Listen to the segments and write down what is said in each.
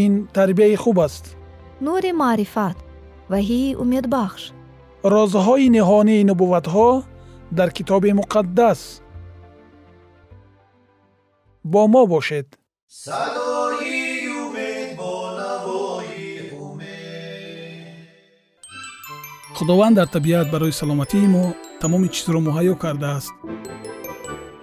ин тарбияи хуб аст. Нури маърифат ваҳии умедбахш. Розҳои ниҳонии нубувватҳо дар китоби муқаддас. Бо мо бошед. Садои умед бо навои умед. Худованд дар табиат барои саломатии мо тамоми чизро муҳайё кардааст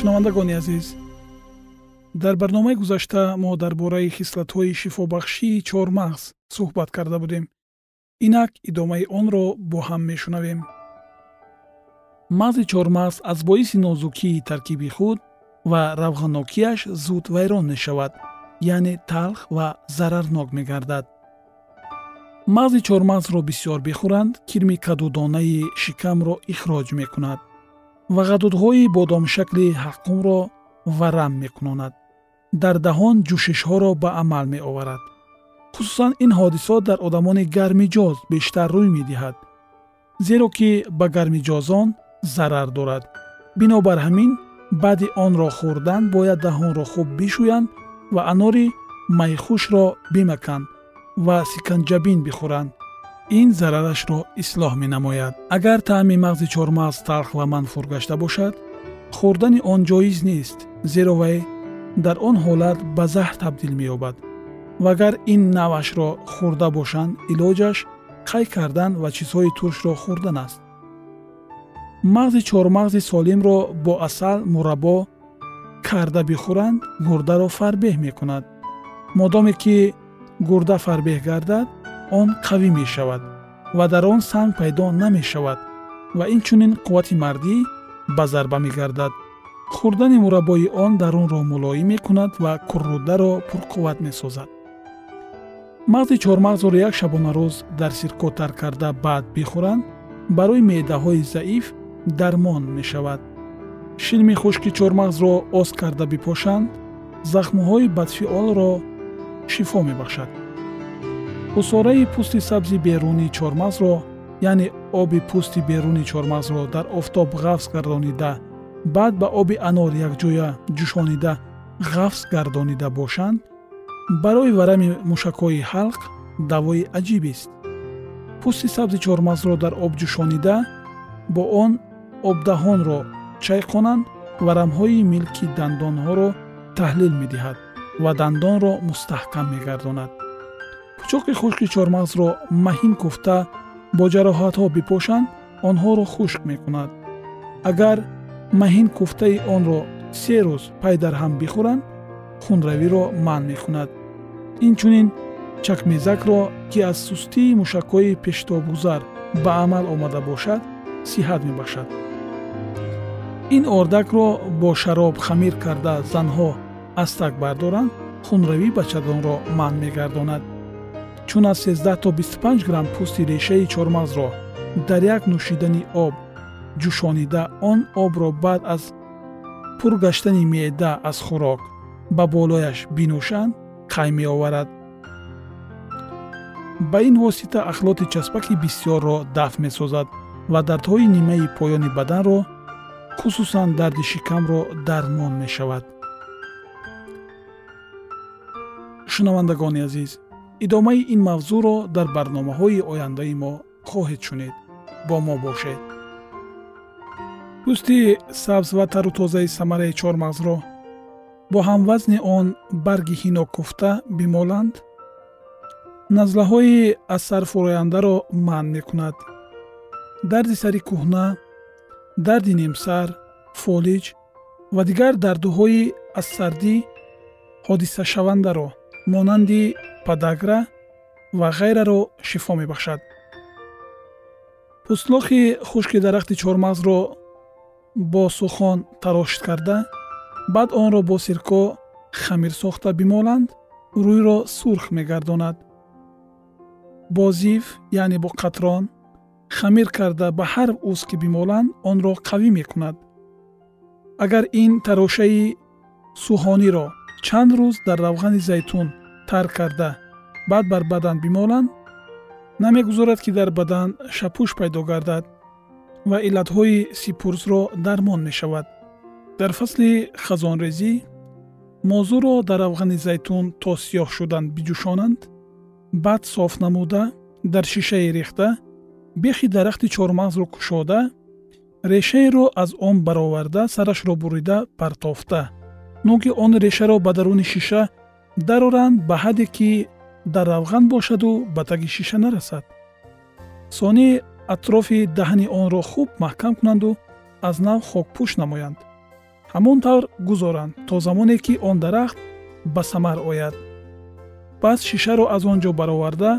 шунавандагони азиз. Дар барномаи гузашта мо дар бораи хислатҳои шифобахшии чормағз суҳбат карда будем. Инак идомаи онро бо ҳам мешунавем. Мағзи чормағз аз боиси нозукии таркиби худ ва равғаннокияш зуд вайрон мешавад яъне талх ва зарарнок мегардад. Мағзи чормағзро бисёр бихӯранд кирми кадудонаи шикамро ихроҷ мекунад ва ғадудҳои бодомшакли ҳаққумро варам мекунонад. Дар даҳон ҷӯшишҳоро ба амал меоварад. Хусусан ин ҳодисот дар одамони гармиҷоз бештар рӯй медиҳад зеро ки ба гармиҷозон зарар дорад. Бинобар ҳамин баъди онро хӯрдан бояд даҳонро хуб бишӯянд ва анори майхушро бимаканд ва сиканҷабин бихӯранд ин зарарашро ислоҳ менамояд. Агар таъми мағзи чормағз талх ва манфур гашта бошад хӯрдани он ҷоиз нест зеро вай дар он ҳолат ба заҳр табдил меёбад. Ва агар ин навъашро хӯрда бошанд илоҷаш қай кардан ва чизҳои туршро хӯрдан аст? Мағзи чормағзи солимро бо асал мураббо карда бихӯранд гурдаро фарбеҳ мекунад. Модоме ки гурда фарбеҳ гардад он қавӣ мешавад ва дар он санг пайдо намешавад ва инчунин қуввати мардӣ ба зарба мегардад. Хӯрдани мураббои он дарунро мулоим мекунад ва куррӯдаро пурқувват месозад. Мағзи чормағзро як шабонарӯз дар сирко тар карда баъд бихӯранд барои меъдаҳои заиф дармон мешавад. Шилми хушки чормағзро оз карда бипошанд захмҳои бадфиолро шифо мебахшад усораи пӯсти сабзи берунии чормағзро яъне оби пӯсти беруни чормағзро дар офтоб ғафз гардонида баъд ба оби анор якҷоя ҷӯшонида ғафз гардонида бошанд барои варами мушакҳои ҳалқ давои аҷибест. Пӯсти сабзи чормағзро дар об ҷӯшонида бо он обдаҳонро чайқонанд варамҳои милки дандонҳоро таҳлил медиҳад ва дандонро мустаҳкам мегардонад пӯчоқи хушки чормағзро маҳин куфта бо ҷароҳатҳо бипошанд онҳоро хушк мекунад. Агар маҳин куфтаи онро се рӯз пай дар ҳам бихӯранд хунравиро манъ мекунад. Инчунин чакмезакро ки аз сустии мушакҳои пештобгузар ба амал омада бошад сиҳат мебахшад. Ин ордакро бо шароб хамир карда занҳо аз так бардоранд хунравӣ бачагонро манъ мегардонад чун аз 13 то 25 грамм пӯсти решаи чормағзро дар як нӯшидани об ҷӯшонида он обро баъд аз пур гаштани меъда аз хӯрок ба болояш бинӯшанд қай меоварад? Ба ин восита ахлоти часпаки бисьёрро дафт месозад ва дардҳои нимаи поёни баданро хусусан дарди шикамро дармон мешавад. Шунавандагони азиз идомаи ин мавзӯъро дар барномаҳои ояндаи мо хоҳед шунед бо мо бошед. пӯсти сабз ва тару тозаи самараи чормағзро бо ҳамвазни он барги ҳино куфта бимоланд? назлаҳои аз сар фурояндаро манъ мекунад. дарди сари кӯҳна дарди нимсар фолиҷ ва дигар дардуҳои аз сардӣ ҳодисашавандаро монанди падагра ва ғайраро шифо мебахшад. Пӯстлохи хушки дарахти чормағзро бо сухон тарошт карда баъд онро бо сирко хамир сохта бимоланд рӯйро сурх мегардонад. Бо зив яъне бо қатрон хамир карда ба ҳар уз ки бимоланд онро қавӣ мекунад. Агар ин тарошаи сӯҳониро чанд рӯз дар равғани зайтун тар карда. Баъд бар бадан бимоланд намегузорад ки дар бадан шапӯш пайдо гардад ва иллатҳои сипурсро дармон мешавад. Дар фасли хазонрезӣ мозӯро дар равғани зайтун то сиёҳ шудан биҷӯшонанд баъд соф намуда дар шишае рехта бехи дарахти чормағзро кушода решаеро аз он бароварда сарашро бурида партофта нӯги он решаро ба даруни шиша дароранд ба ҳадде ки дар равған бошаду ба таги шиша нарасад. Сони атрофи даҳни онро хуб маҳкам кунанду аз нав хокпӯш намоянд. Ҳамон тавр гузоранд то замоне ки он дарахт ба самар ояд. Пас шишаро аз он ҷо бароварда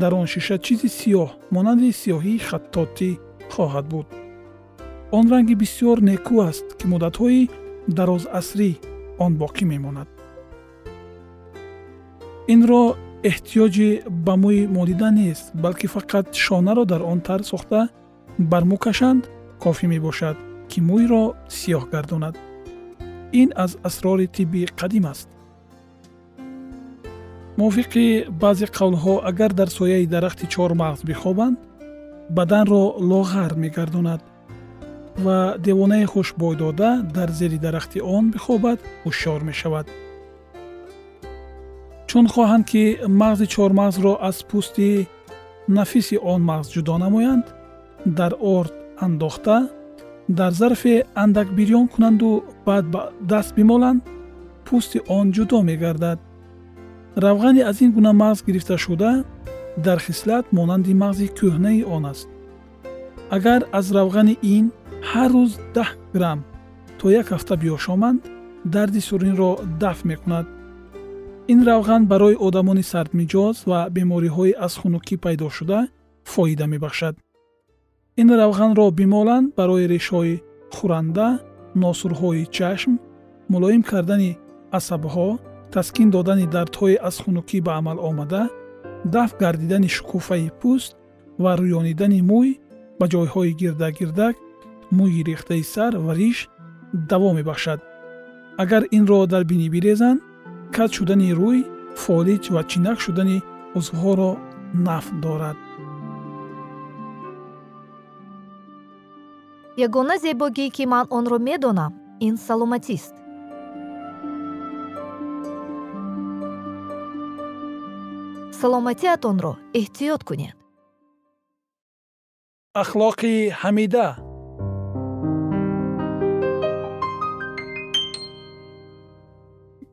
дар он шиша чизи сиёҳ монанди сиёҳии хаттотӣ хоҳад буд. Он ранги бисьёр некӯ аст ки муддатҳои дарозасрӣ он боқӣ мемонад. Инро эҳтиёҷи ба мӯи молида нест балки фақат шонаро дар он тар сохта бар мӯ кашанд кофӣ мебошад ки мӯйро сиёҳ гардонад. Ин аз асрори тибби қадим аст. Мувофиқи баъзе қавлҳо агар дар сояи дарахти чормағз бихобанд баданро лоғар мегардонад ва девонаи хушбой дода дар зери дарахти он бихобад ҳушёр мешавад. Чун хоҳанд ки мағзи чормағзро аз пӯсти нафиси он мағз ҷудо намоянд дар орд андохта дар зарфе андак бирён кунанду баъд ба даст бимоланд пӯсти он ҷудо мегардад. Равғани аз ин гуна мағз гирифташуда дар хислат монанди мағзи кӯҳнаи он аст. Агар аз равғани ин ҳар рӯз даҳ грамм то як ҳафта биёшоманд дарди суринро дафт мекунад. Ин равған барои одамони сардмиҷоз ва бемориҳои аз хунукӣ пайдошуда фоида мебахшад. Ин равғанро бимоланд барои решҳои хӯранда носурҳои чашм мулоим кардани асабҳо таскин додани дардҳои аз хунукӣ ба амал омада дафт гардидани шукуфаи пӯст ва рӯёнидани мӯй ба ҷойҳои гирдагирдак мӯйи рехтаи сар ва риш даво мебахшад. Агар инро дар бинӣ бирезанд кат шудани рӯй фолиҷ ва чинак шудани узвҳоро нафъ дорад. Ягона зебогӣ ки ман онро медонам ин саломатист. Саломатиатонро эҳтиёт кунед. Ахлоқи ҳамида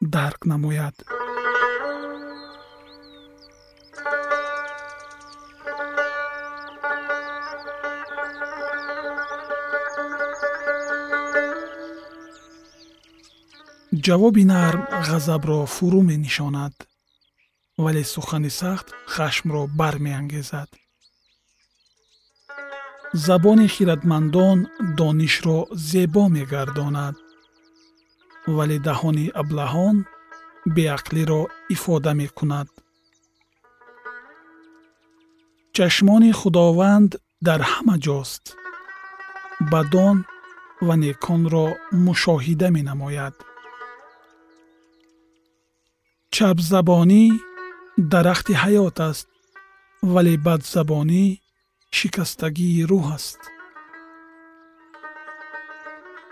дарк намояд. Ҷавоби нарм ғазабро фурӯ менишонад вале сухани сахт хашмро бармеангезад. Забони хиратмандон донишро зебо мегардонад вале даҳони аблаҳон беақлиро ифода мекунад. Чашмони худованд дар ҳама ҷост. Бадон ва неконро мушоҳида менамояд. Чапзабонӣ дарахти ҳаёт аст вале бадзабонӣ шикастагии рӯҳ аст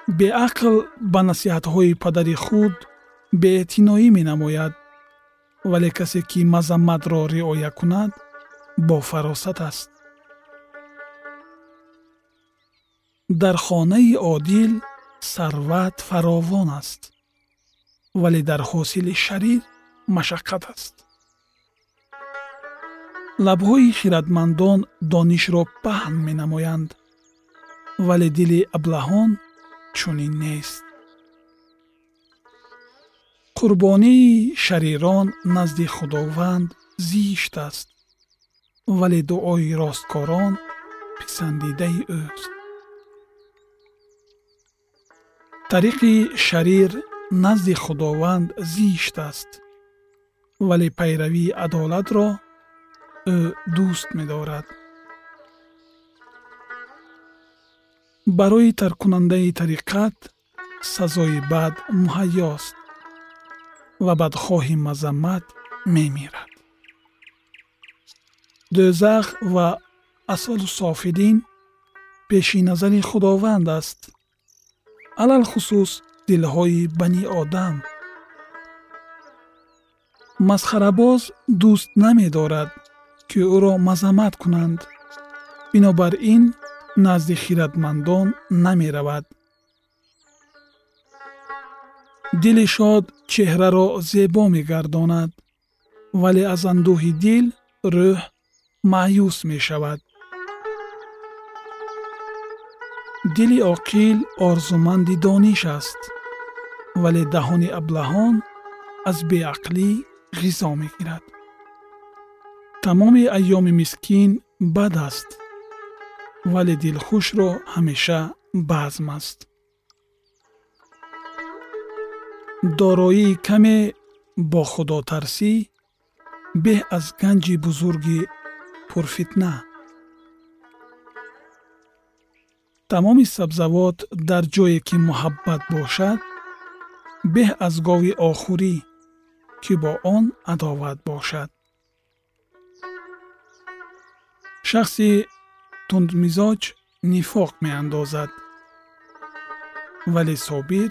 беақл ба насиҳатҳои падари худ беэътиноӣ менамояд вале касе ки мазамматро риоя кунад бо фаросат аст. Дар хонаи одил сарват фаровон аст вале дар ҳосили шарир машаққат аст. Лабҳои хиратмандон донишро паҳн менамоянд вале дили аблаҳон чунин нест. Қурбонии шарирон назди худованд зишт аст вале дуои росткорон писандидаи ӯст. Тариқи шарир назди худованд зишт аст вале пайравии адолатро ӯ дӯст медорад барои тарккунандаи тариқат сазои бад муҳайёст ва бадхоҳи мазаммат мемирад. Дӯзах ва асвалу софидин пеши назари худованд аст. Алалхусус дилҳои бани одам. Масхарабоз дӯст намедорад ки ӯро мазаммат кунанд. Бинобар ин назди хиратмандон намеравад. Дили шод чеҳраро зебо мегардонад вале аз андӯҳи дил рӯҳ маъюс мешавад. Дили оқил орзуманди дониш аст вале даҳони аблаҳон аз беақлӣ ғизо мегирад. Тамоми айёми мискин бад аст вале дилхушро ҳамеша базм аст дороии каме бо худотарсӣ беҳ аз ганҷи бузурги пурфитна тамоми сабзавот дар ҷое ки муҳаббат бошад беҳ аз гови охурӣ ки бо он адоват бошад шахси тундмизоҷ нифоқ меандозад вале собир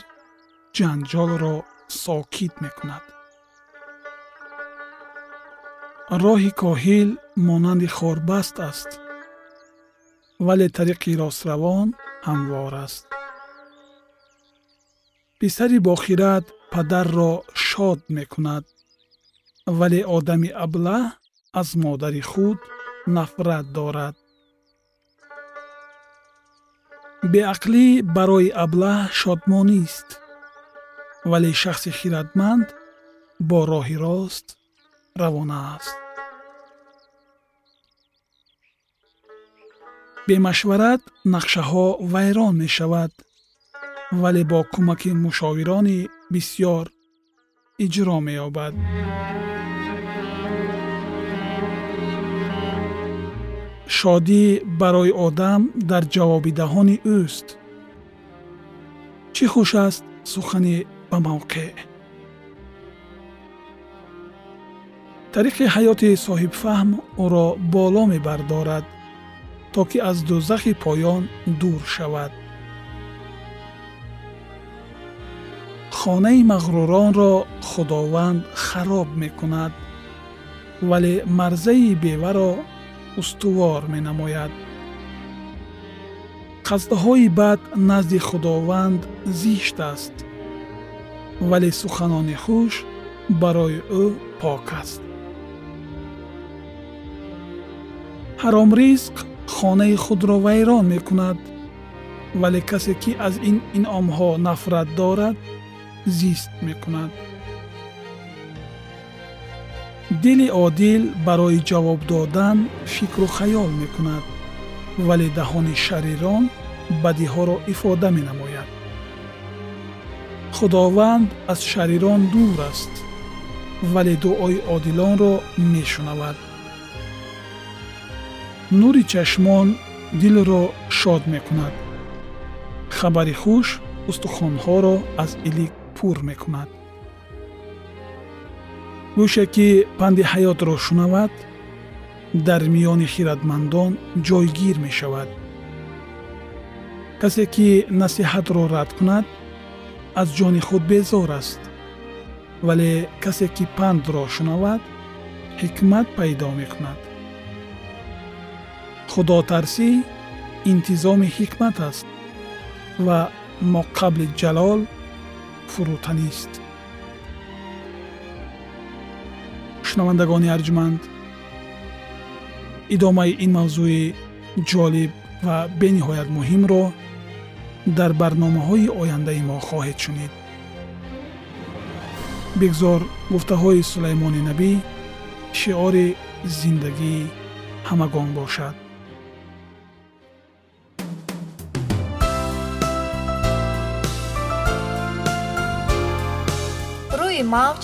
ҷанҷолро сокит мекунад роҳи коҳил монанди хорбаст аст вале тариқи ростравон ҳамвор аст писари бохират падарро шод мекунад вале одами аблаҳ аз модари худ нафрат дорад беақлӣ барои аблаҳ шодмонист вале шахси хиратманд бо роҳи рост равона аст. Бемашварат нақшаҳо вайрон мешавад вале бо кӯмаки мушовирони бисьёр иҷро меёбад шодӣ барои одам дар ҷавобидаҳони ӯст. Чӣ хуш аст? Сухани ба мавқеъ. Тариқи ҳаёти соҳибфаҳм ӯро боло мебардорад то ки аз дӯзахи поён дур шавад. Хонаи мағруронро худованд хароб мекунад вале марзаи беваро устувор менамояд. Қасдҳои бад назди худованд зишт аст вале суханони хуш барои ӯ пок аст. Ҳаромризқ хонаи худро вайрон мекунад вале касе ки аз ин инъомҳо нафрат дорад зист мекунад дили одил барои ҷавоб додан фикру хаёл мекунад вале даҳони шарирон бадиҳоро ифода менамояд худованд аз шарирон дур аст вале дуои одилонро мешунавад нури чашмон дилро шод мекунад хабари хуш устухонҳоро аз илик пур мекунад гӯше ки панди ҳаётро шунавад дар миёни хиратмандон ҷойгир мешавад. Касе ки насиҳатро рад кунад аз ҷони худ безор аст вале касе ки пандро шунавад ҳикмат пайдо мекунад. Худотарсӣ интизоми ҳикмат аст ва моқабли ҷалол фурӯтанист шунавандагони арҷманд. Идомаи ин мавзӯи ҷолиб ва бениҳоят муҳимро дар барномаҳои ояндаи мо хоҳед шунид. Бигзор гуфтаҳои сулаймони набӣ шиори зиндагии ҳамагон бошад рӯи мавҷ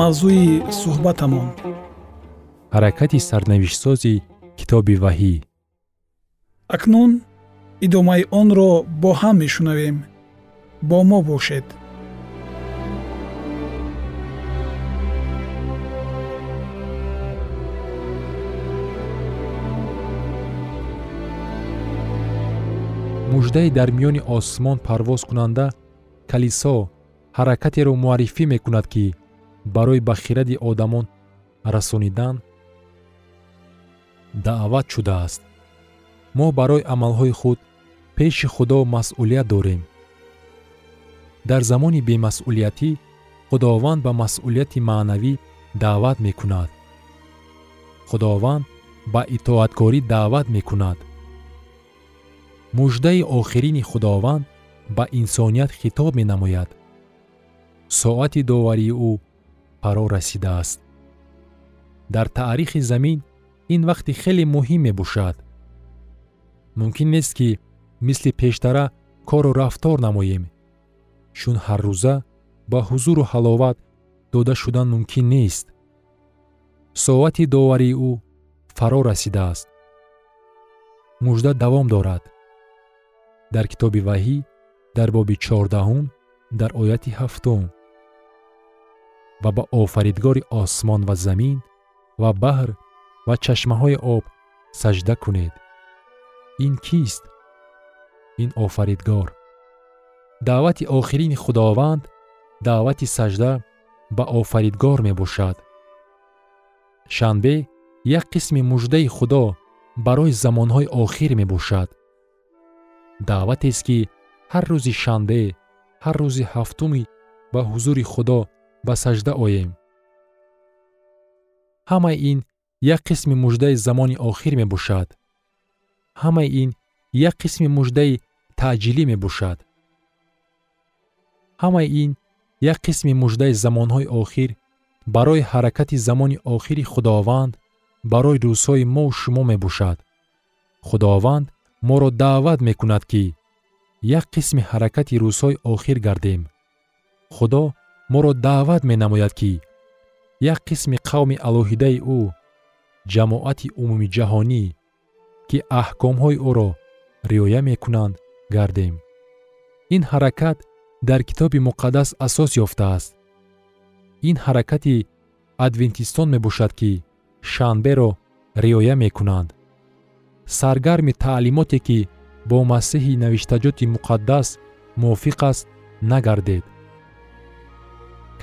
мавзӯи суҳбатамон. Ҳаракати сарнавиштсози китоби ваҳӣ. Акнун идомаи онро бо ҳам мешунавем. Бо мо бошед. Муждае дар миёни осмон парвозкунанда калисо ҳаракатеро муаррифӣ мекунад ки барои ба хиради одамон расонидан даъват шудааст. Мо барои амалҳои худ пеши худо масъулият дорем. Дар замони бемасъулиятӣ худованд ба масъулияти маънавӣ даъват мекунад. Худованд ба итоаткорӣ даъват мекунад. Муждаи охирини худованд ба инсоният хитоб менамояд. Соати доварии ӯ фаро расидааст. Дар таърихи замин ин вақти хеле муҳим мебошад мумкин нест ки мисли пештара кору рафтор намоем. Чун ҳаррӯза ба ҳузуру ҳаловат дода шудан мумкин нест. Соати доварии ӯ фаро расидааст. Мужда давом дорад. Дар китоби ваҳӣ дар боби чордаҳум дар ояти ҳафтум ва ба офаридгори осмон ва замин ва баҳр ва чашмаҳои об саҷда кунед. Ин кист? Ин офаридгор. Даъвати охирини худованд даъвати саҷда ба офаридгор мебошад. Шанбе як қисми муждаи худо барои замонҳои охир мебошад. Даъватест ки ҳар рӯзи шанбе ҳар рӯзи ҳафтуми ба ҳузури худо ба саҷда оем. Ҳамаи ин як қисми муждаи замони охир мебошад. Ҳамаи ин як қисми муждаи таъҷилӣ мебошад. Ҳамаи ин як қисми муждаи замонҳои охир барои ҳаракати замони охири худованд барои рӯзҳои мову шумо мебошад. Худованд моро даъват мекунад ки як қисми ҳаракати рӯзҳои охир гардем. Худо моро даъват менамояд ки як қисми қавми алоҳидаи ӯ ҷамоати умумиҷаҳонӣ ки аҳкомҳои ӯро риоя мекунанд гардем. Ин ҳаракат дар китоби муқаддас асос ёфтааст ин ҳаракати адвентистон мебошад ки шанберо риоя мекунанд. Саргарми таълимоте ки бо масеҳи навиштаҷоти муқаддас мувофиқ аст нагардед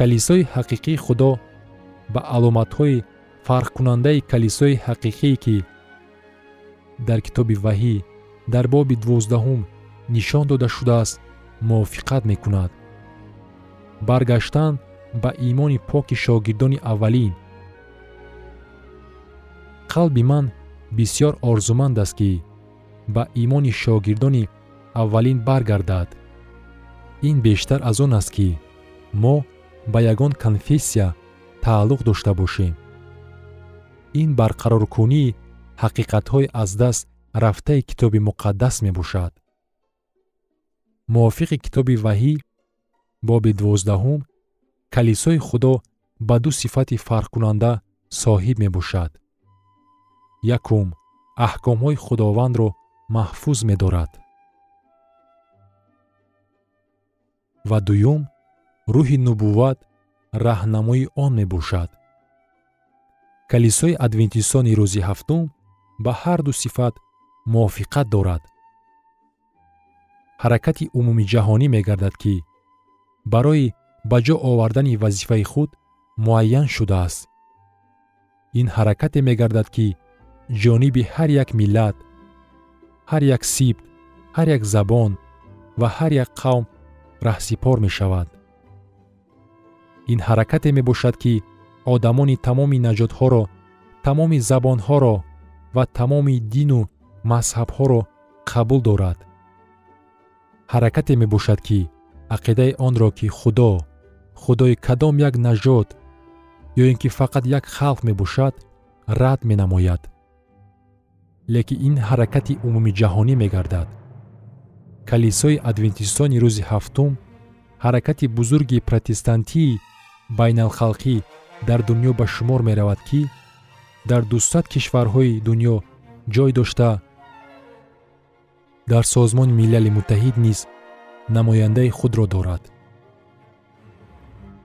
калисои ҳақиқии худо ба аломатҳои фарқкунандаи калисои ҳақиқие ки дар китоби ваҳӣ дар боби дувоздаҳум нишон дода шудааст мувофиқат мекунад. баргаштан ба имони поки шогирдони аввалин. қалби ман бисьёр орзуманд аст ки ба имони шогирдони аввалин баргардад. ин бештар аз он аст ки мо ба ягон конфессия тааллуқ дошта бошем. Ин барқароркунии ҳақиқатҳои аз даст рафтаи китоби муқаддас мебошад. Мувофиқи китоби ваҳӣ боби дувоздаҳум калисои худо ба ду сифати фарқкунанда соҳиб мебошад. Якум аҳкомҳои худовандро маҳфуз медорад. Ва дуюм рӯҳи нубувват раҳнамои он мебошад. Калисои адвентистони рӯзи ҳафтум ба ҳар ду сифат мувофиқат дорад. Ҳаракати умумиҷаҳонӣ мегардад ки барои ба ҷо овардани вазифаи худ муайян шудааст. Ин ҳаракате мегардад ки ҷониби ҳар як миллат ҳар як сибт ҳар як забон ва ҳар як қавм раҳсипор мешавад ин ҳаракате мебошад ки одамони тамоми наҷотҳоро тамоми забонҳоро ва тамоми дину мазҳабҳоро қабул дорад. ҳаракате мебошад ки ақидаи онро ки худо худои кадом як наҷот ё ин ки фақат як халқ мебошад рад менамояд. Лекин ин ҳаракати умумиҷаҳонӣ мегардад. Калисои адвентистони рӯзи ҳафтум ҳаракати бузурги протестантии байналхалқӣ дар дунё ба шумор меравад ки дар дусад кишварҳои дунё ҷой дошта дар созмони милали муттаҳид низ намояндаи худро дорад.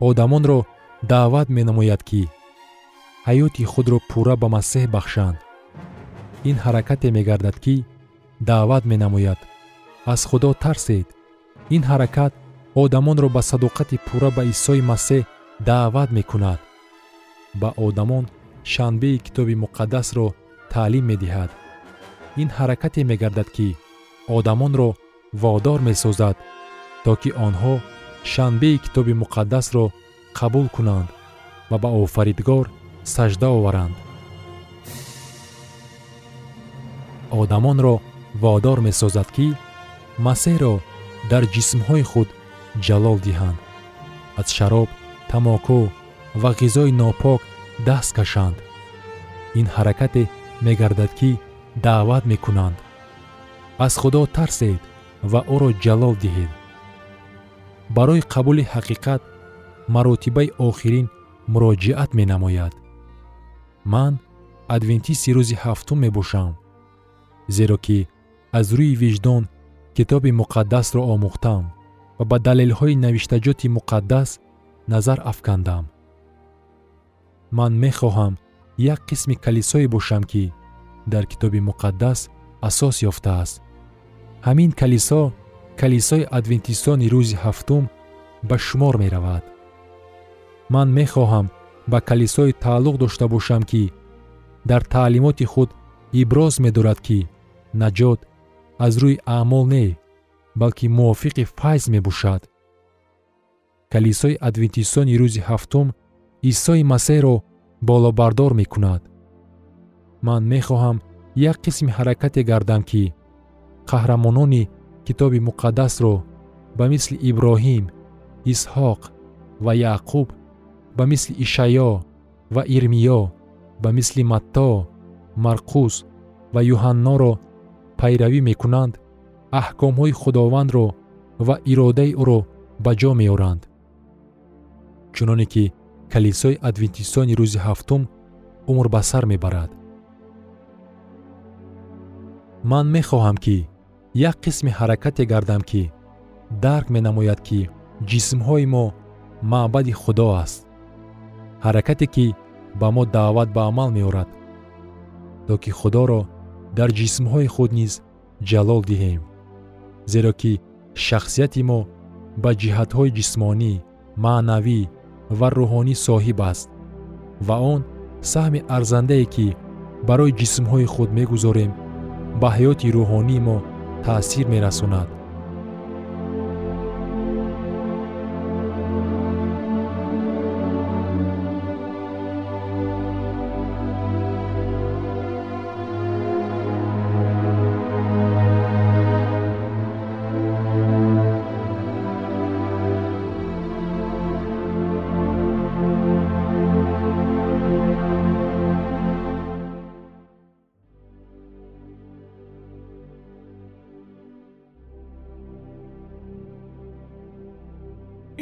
одамонро даъват менамояд ки ҳаёти худро пурра ба масеҳ бахшанд. ин ҳаракате мегардад ки даъват менамояд. аз худо тарсед ин ҳаракат одамонро ба садоқати пурра ба исои масеҳ даъват мекунад. Ба одамон шанбеи китоби муқаддасро таълим медиҳад. Ин ҳаракате мегардад ки одамонро водор месозад то ки онҳо шанбеи китоби муқаддасро қабул кунанд ва ба офаридгор саҷда оваранд. Одамонро водор месозад ки масеҳро дар ҷисмҳои худ ҷалол диҳанд. Аз шароб тамоку ва ғизои нопок даст кашанд. Ин ҳаракате мегардад ки даъват мекунанд. Аз худо тарсед ва ӯро ҷалол диҳед. Барои қабули ҳақиқат маротибаи охирин муроҷиат менамояд. Ман адвентисти рӯзи ҳафтум мебошам зеро ки аз рӯи виҷдон китоби муқаддасро омӯхтам ва ба далелҳои навиштаҷоти муқаддас назар афкандам. Ман мехоҳам як қисми калисое бошам ки дар китоби муқаддас асос ёфтааст. Ҳамин калисо калисои адвентистони рӯзи ҳафтум ба шумор меравад. Ман мехоҳам ба калисое тааллуқ дошта бошам ки дар таълимоти худ иброз медорад ки наҷот аз рӯи аъмол не балки мувофиқи файз мебошад калисои адвентистони рӯзи ҳафтум исои масеҳро болобардор мекунад. Ман мехоҳам як қисми ҳаракате гардам ки қаҳрамонони китоби муқаддасро ба мисли иброҳим исҳоқ ва яъқуб ба мисли ишаъё ва ирмиё ба мисли матто марқус ва юҳанноро пайравӣ мекунанд аҳкомҳои худовандро ва иродаи ӯро ба ҷо меоранд чуноне ки калисои адвентистони рӯзи ҳафтум умр ба сар мебарад. Ман мехоҳам ки як қисми ҳаракате гардам ки дарк менамояд ки ҷисмҳои мо маъбади худо аст. Ҳаракате ки ба мо даъват ба амал меорад то ки худоро дар ҷисмҳои худ низ ҷалол диҳем зеро ки шахсияти мо ба ҷиҳатҳои ҷисмонӣ маънавӣ ва рӯҳонӣ соҳиб аст. Ва он саҳми арзандае ки барои ҷисмҳои худ мегузорем ба ҳаёти рӯҳонии мо таъсир мерасонад